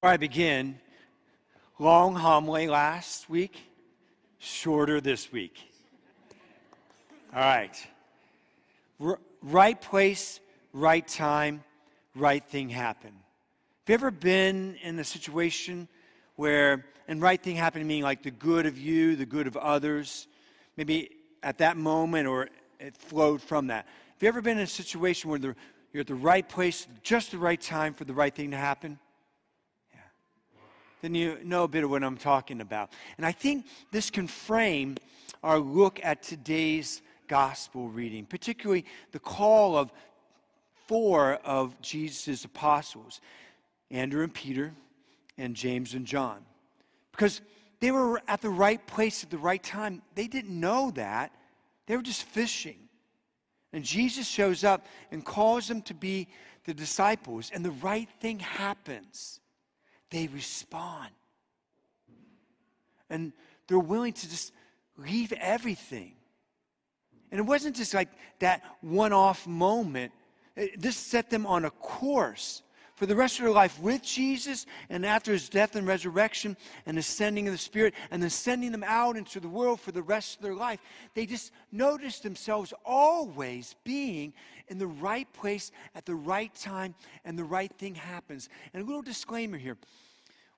Before I begin, long homily last week, shorter this week. All right. R- right place, right time, right thing happen. Have you ever been in a situation where, and right thing happened meaning like the good of you, the good of others, maybe at that moment or it flowed from that? Have you ever been in a situation where the, you're at the right place, just the right time for the right thing to happen? Then you know a bit of what I'm talking about. And I think this can frame our look at today's gospel reading, particularly the call of four of Jesus' apostles Andrew and Peter, and James and John. Because they were at the right place at the right time. They didn't know that, they were just fishing. And Jesus shows up and calls them to be the disciples, and the right thing happens they respond. And they're willing to just leave everything. And it wasn't just like that one off moment, this set them on a course for the rest of their life with Jesus and after his death and resurrection and ascending of the Spirit and then sending them out into the world for the rest of their life. They just noticed themselves always being in the right place at the right time and the right thing happens. And a little disclaimer here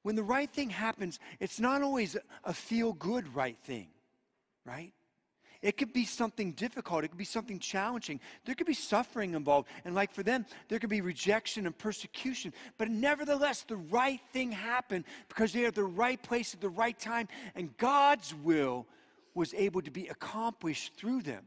when the right thing happens, it's not always a feel good right thing, right? It could be something difficult. It could be something challenging. There could be suffering involved. And like for them, there could be rejection and persecution. But nevertheless, the right thing happened because they're at the right place at the right time. And God's will was able to be accomplished through them.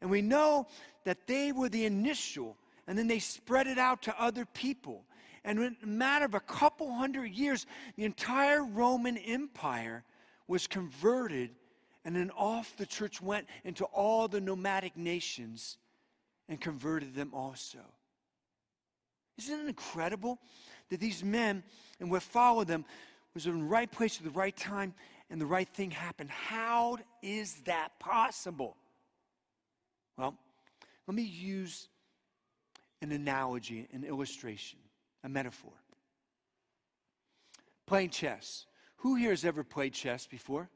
And we know that they were the initial, and then they spread it out to other people. And in a matter of a couple hundred years, the entire Roman Empire was converted and then off the church went into all the nomadic nations and converted them also. Isn't it incredible that these men and what followed them was in the right place at the right time and the right thing happened? How is that possible? Well, let me use an analogy, an illustration, a metaphor. Playing chess. Who here has ever played chess before?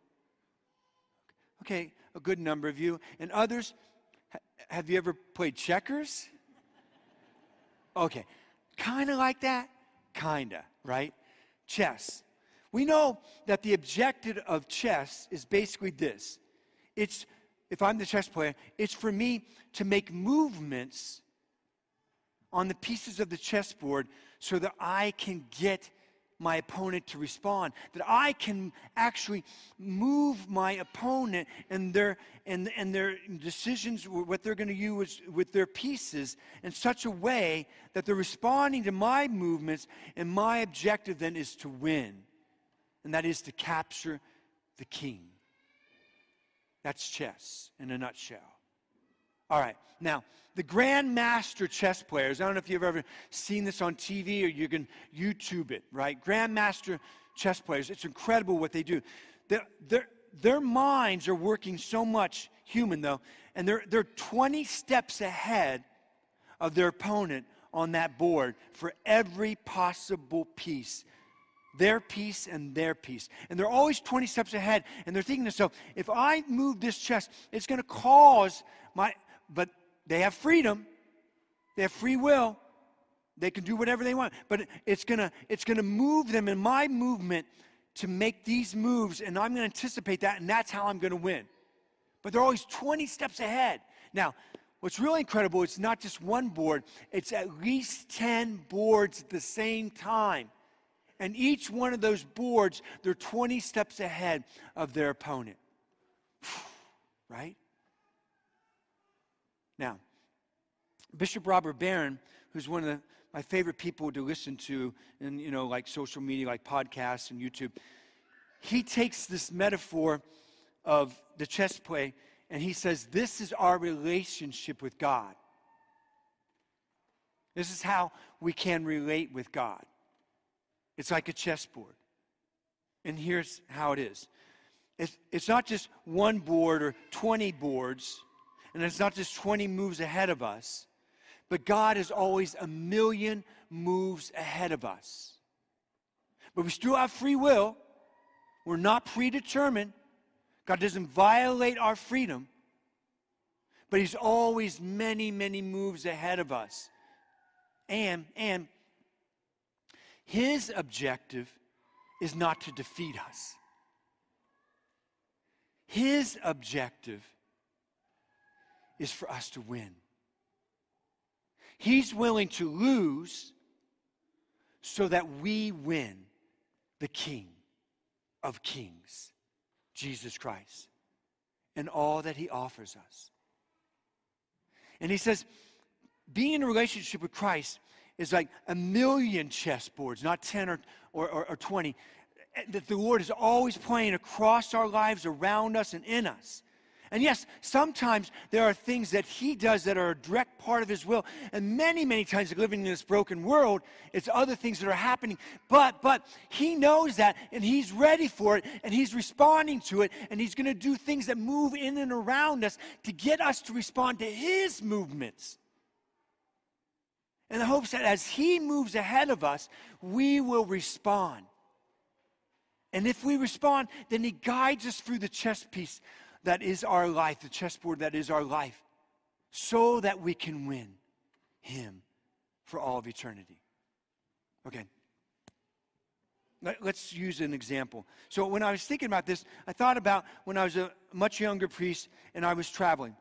Okay, a good number of you. And others, have you ever played checkers? Okay, kind of like that? Kind of, right? Chess. We know that the objective of chess is basically this it's, if I'm the chess player, it's for me to make movements on the pieces of the chessboard so that I can get my opponent to respond, that I can actually move my opponent and their, and, and their decisions, what they're going to use with their pieces, in such a way that they're responding to my movements, and my objective then is to win, and that is to capture the king. That's chess in a nutshell. All right, now, the grandmaster chess players, I don't know if you've ever seen this on TV or you can YouTube it, right? Grandmaster chess players, it's incredible what they do. Their, their, their minds are working so much, human though, and they're, they're 20 steps ahead of their opponent on that board for every possible piece their piece and their piece. And they're always 20 steps ahead. And they're thinking to themselves, if I move this chess, it's going to cause my, but they have freedom, they have free will. They can do whatever they want, but it's gonna it's gonna move them in my movement to make these moves, and I'm gonna anticipate that, and that's how I'm gonna win. But they're always 20 steps ahead. Now, what's really incredible, it's not just one board, it's at least 10 boards at the same time. And each one of those boards, they're 20 steps ahead of their opponent. Right? Now, Bishop Robert Barron, who's one of the, my favorite people to listen to in, you know, like social media, like podcasts and YouTube, he takes this metaphor of the chess play and he says, This is our relationship with God. This is how we can relate with God. It's like a chessboard. And here's how it is it's, it's not just one board or 20 boards and it's not just 20 moves ahead of us, but God is always a million moves ahead of us. But we still have free will. We're not predetermined. God doesn't violate our freedom, but He's always many, many moves ahead of us. And, and His objective is not to defeat us. His objective is for us to win. He's willing to lose so that we win the King of Kings, Jesus Christ, and all that He offers us. And He says, being in a relationship with Christ is like a million chessboards, not 10 or, or, or, or 20, that the Lord is always playing across our lives, around us, and in us. And yes, sometimes there are things that He does that are a direct part of His will. And many, many times living in this broken world, it's other things that are happening. But, but He knows that and He's ready for it and He's responding to it. And He's going to do things that move in and around us to get us to respond to His movements. In the hopes that as He moves ahead of us, we will respond. And if we respond, then He guides us through the chess piece that is our life, the chessboard that is our life, so that we can win Him for all of eternity. Okay. Let's use an example. So, when I was thinking about this, I thought about when I was a much younger priest and I was traveling.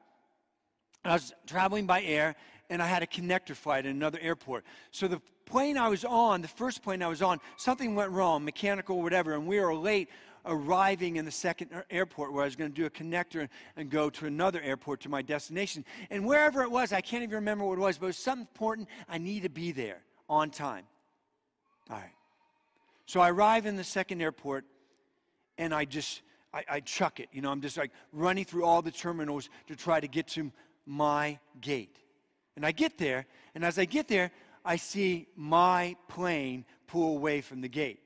I was traveling by air and I had a connector flight at another airport. So, the plane I was on, the first plane I was on, something went wrong, mechanical or whatever, and we were late arriving in the second airport where I was going to do a connector and go to another airport to my destination. And wherever it was, I can't even remember what it was, but it was something important. I need to be there on time. All right. So I arrive in the second airport and I just, I, I chuck it. You know, I'm just like running through all the terminals to try to get to my gate. And I get there, and as I get there, I see my plane pull away from the gate.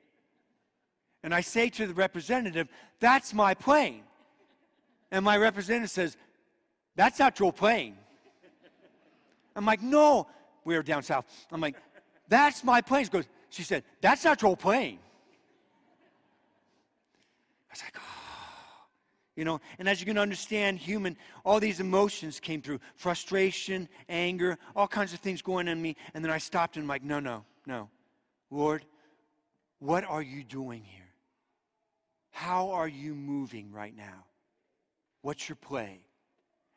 And I say to the representative, That's my plane. And my representative says, That's not your plane. I'm like, No. We are down south. I'm like, That's my plane. She goes, She said, That's not your plane. I was like, Oh. You know, and as you can understand, human, all these emotions came through frustration, anger, all kinds of things going on in me. And then I stopped and I'm like, no, no, no. Lord, what are you doing here? How are you moving right now? What's your play?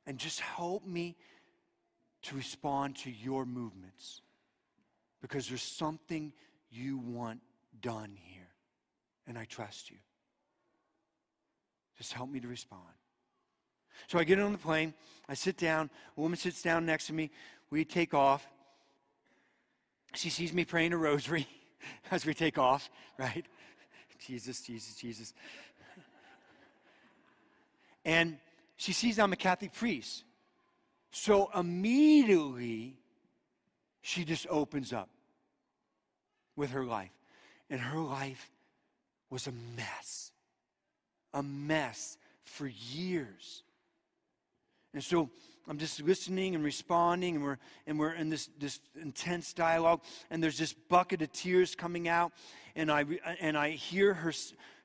And just help me to respond to your movements because there's something you want done here. And I trust you. Just help me to respond. So I get on the plane. I sit down. A woman sits down next to me. We take off. She sees me praying a rosary as we take off, right? Jesus, Jesus, Jesus. And she sees I'm a Catholic priest. So immediately, she just opens up with her life. And her life was a mess. A mess for years. And so I'm just listening and responding, and we're, and we're in this, this intense dialogue, and there's this bucket of tears coming out and I, and I hear her,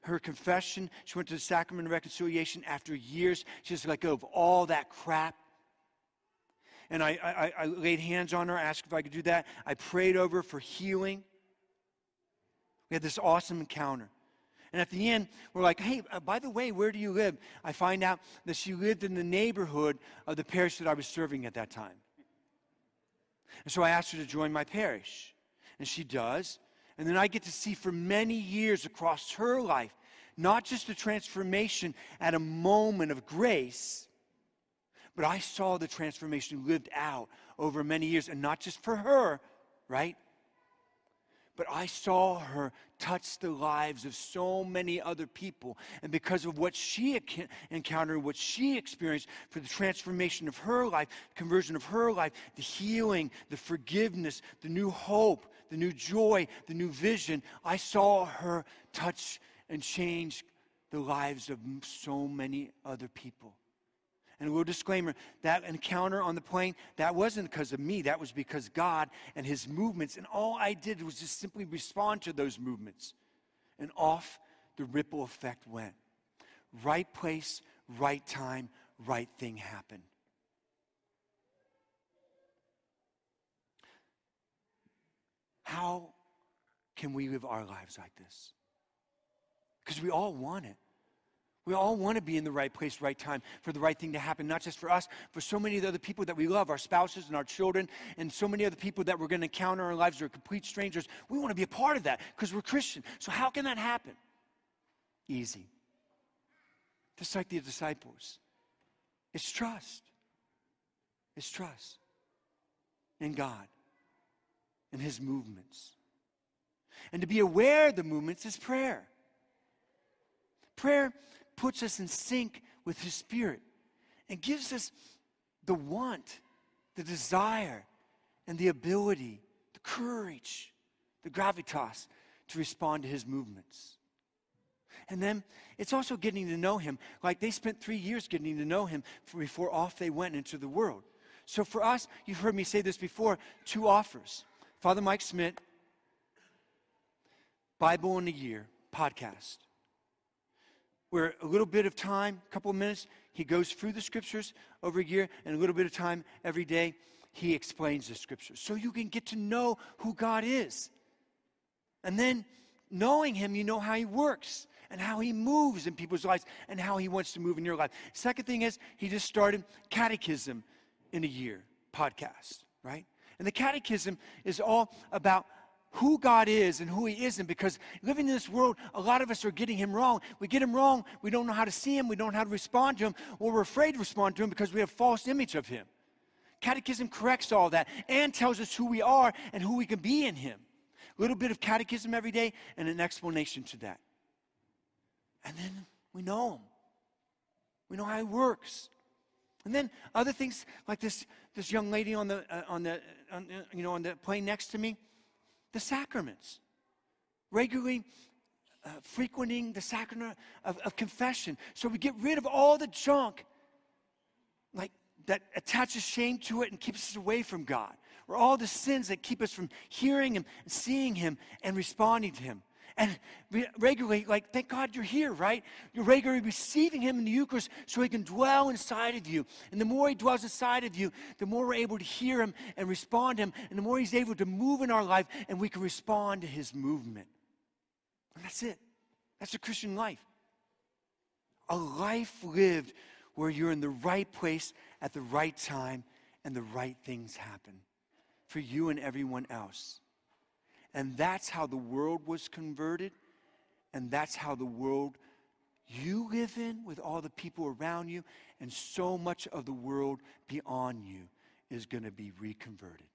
her confession. She went to the sacrament of reconciliation after years. She just let go of all that crap. And I, I, I laid hands on her, asked if I could do that. I prayed over for healing. We had this awesome encounter. And at the end, we're like, hey, uh, by the way, where do you live? I find out that she lived in the neighborhood of the parish that I was serving at that time. And so I asked her to join my parish. And she does. And then I get to see for many years across her life, not just the transformation at a moment of grace, but I saw the transformation lived out over many years, and not just for her, right? But I saw her touch the lives of so many other people. And because of what she encountered, what she experienced for the transformation of her life, conversion of her life, the healing, the forgiveness, the new hope, the new joy, the new vision, I saw her touch and change the lives of so many other people. And a little disclaimer that encounter on the plane, that wasn't because of me, that was because God and His movements. And all I did was just simply respond to those movements. And off the ripple effect went. Right place, right time, right thing happened. How can we live our lives like this? Because we all want it. We all want to be in the right place, right time, for the right thing to happen, not just for us, for so many of the other people that we love, our spouses and our children, and so many other people that we're going to encounter in our lives are complete strangers. We want to be a part of that because we're Christian. So, how can that happen? Easy. Just like the disciples. It's trust. It's trust in God and His movements. And to be aware of the movements is prayer. Prayer puts us in sync with His Spirit and gives us the want, the desire, and the ability, the courage, the gravitas to respond to His movements. And then it's also getting to know Him. Like they spent three years getting to know Him before off they went into the world. So for us, you've heard me say this before two offers. Father Mike Schmitz, Bible in a Year podcast where a little bit of time, a couple of minutes, he goes through the scriptures over a year, and a little bit of time every day, he explains the scriptures. So you can get to know who God is. And then, knowing him, you know how he works and how he moves in people's lives and how he wants to move in your life. Second thing is, he just started Catechism in a year podcast, right? And the Catechism is all about who God is and who He isn't because living in this world, a lot of us are getting Him wrong. We get Him wrong, we don't know how to see Him, we don't know how to respond to Him, or we're afraid to respond to Him because we have a false image of Him. Catechism corrects all that and tells us who we are and who we can be in Him. A little bit of catechism every day and an explanation to that. And then we know Him. We know how He works. And then other things like this, this young lady on the, uh, on the, on, you know, on the plane next to me the sacraments, regularly uh, frequenting the sacrament of, of confession. So we get rid of all the junk like that attaches shame to it and keeps us away from God, or all the sins that keep us from hearing Him, seeing Him, and responding to Him. And regularly, like, thank God you're here, right? You're regularly receiving Him in the Eucharist so He can dwell inside of you. And the more He dwells inside of you, the more we're able to hear Him and respond to Him. And the more He's able to move in our life, and we can respond to His movement. And that's it. That's a Christian life. A life lived where you're in the right place at the right time and the right things happen for you and everyone else. And that's how the world was converted. And that's how the world you live in with all the people around you and so much of the world beyond you is going to be reconverted.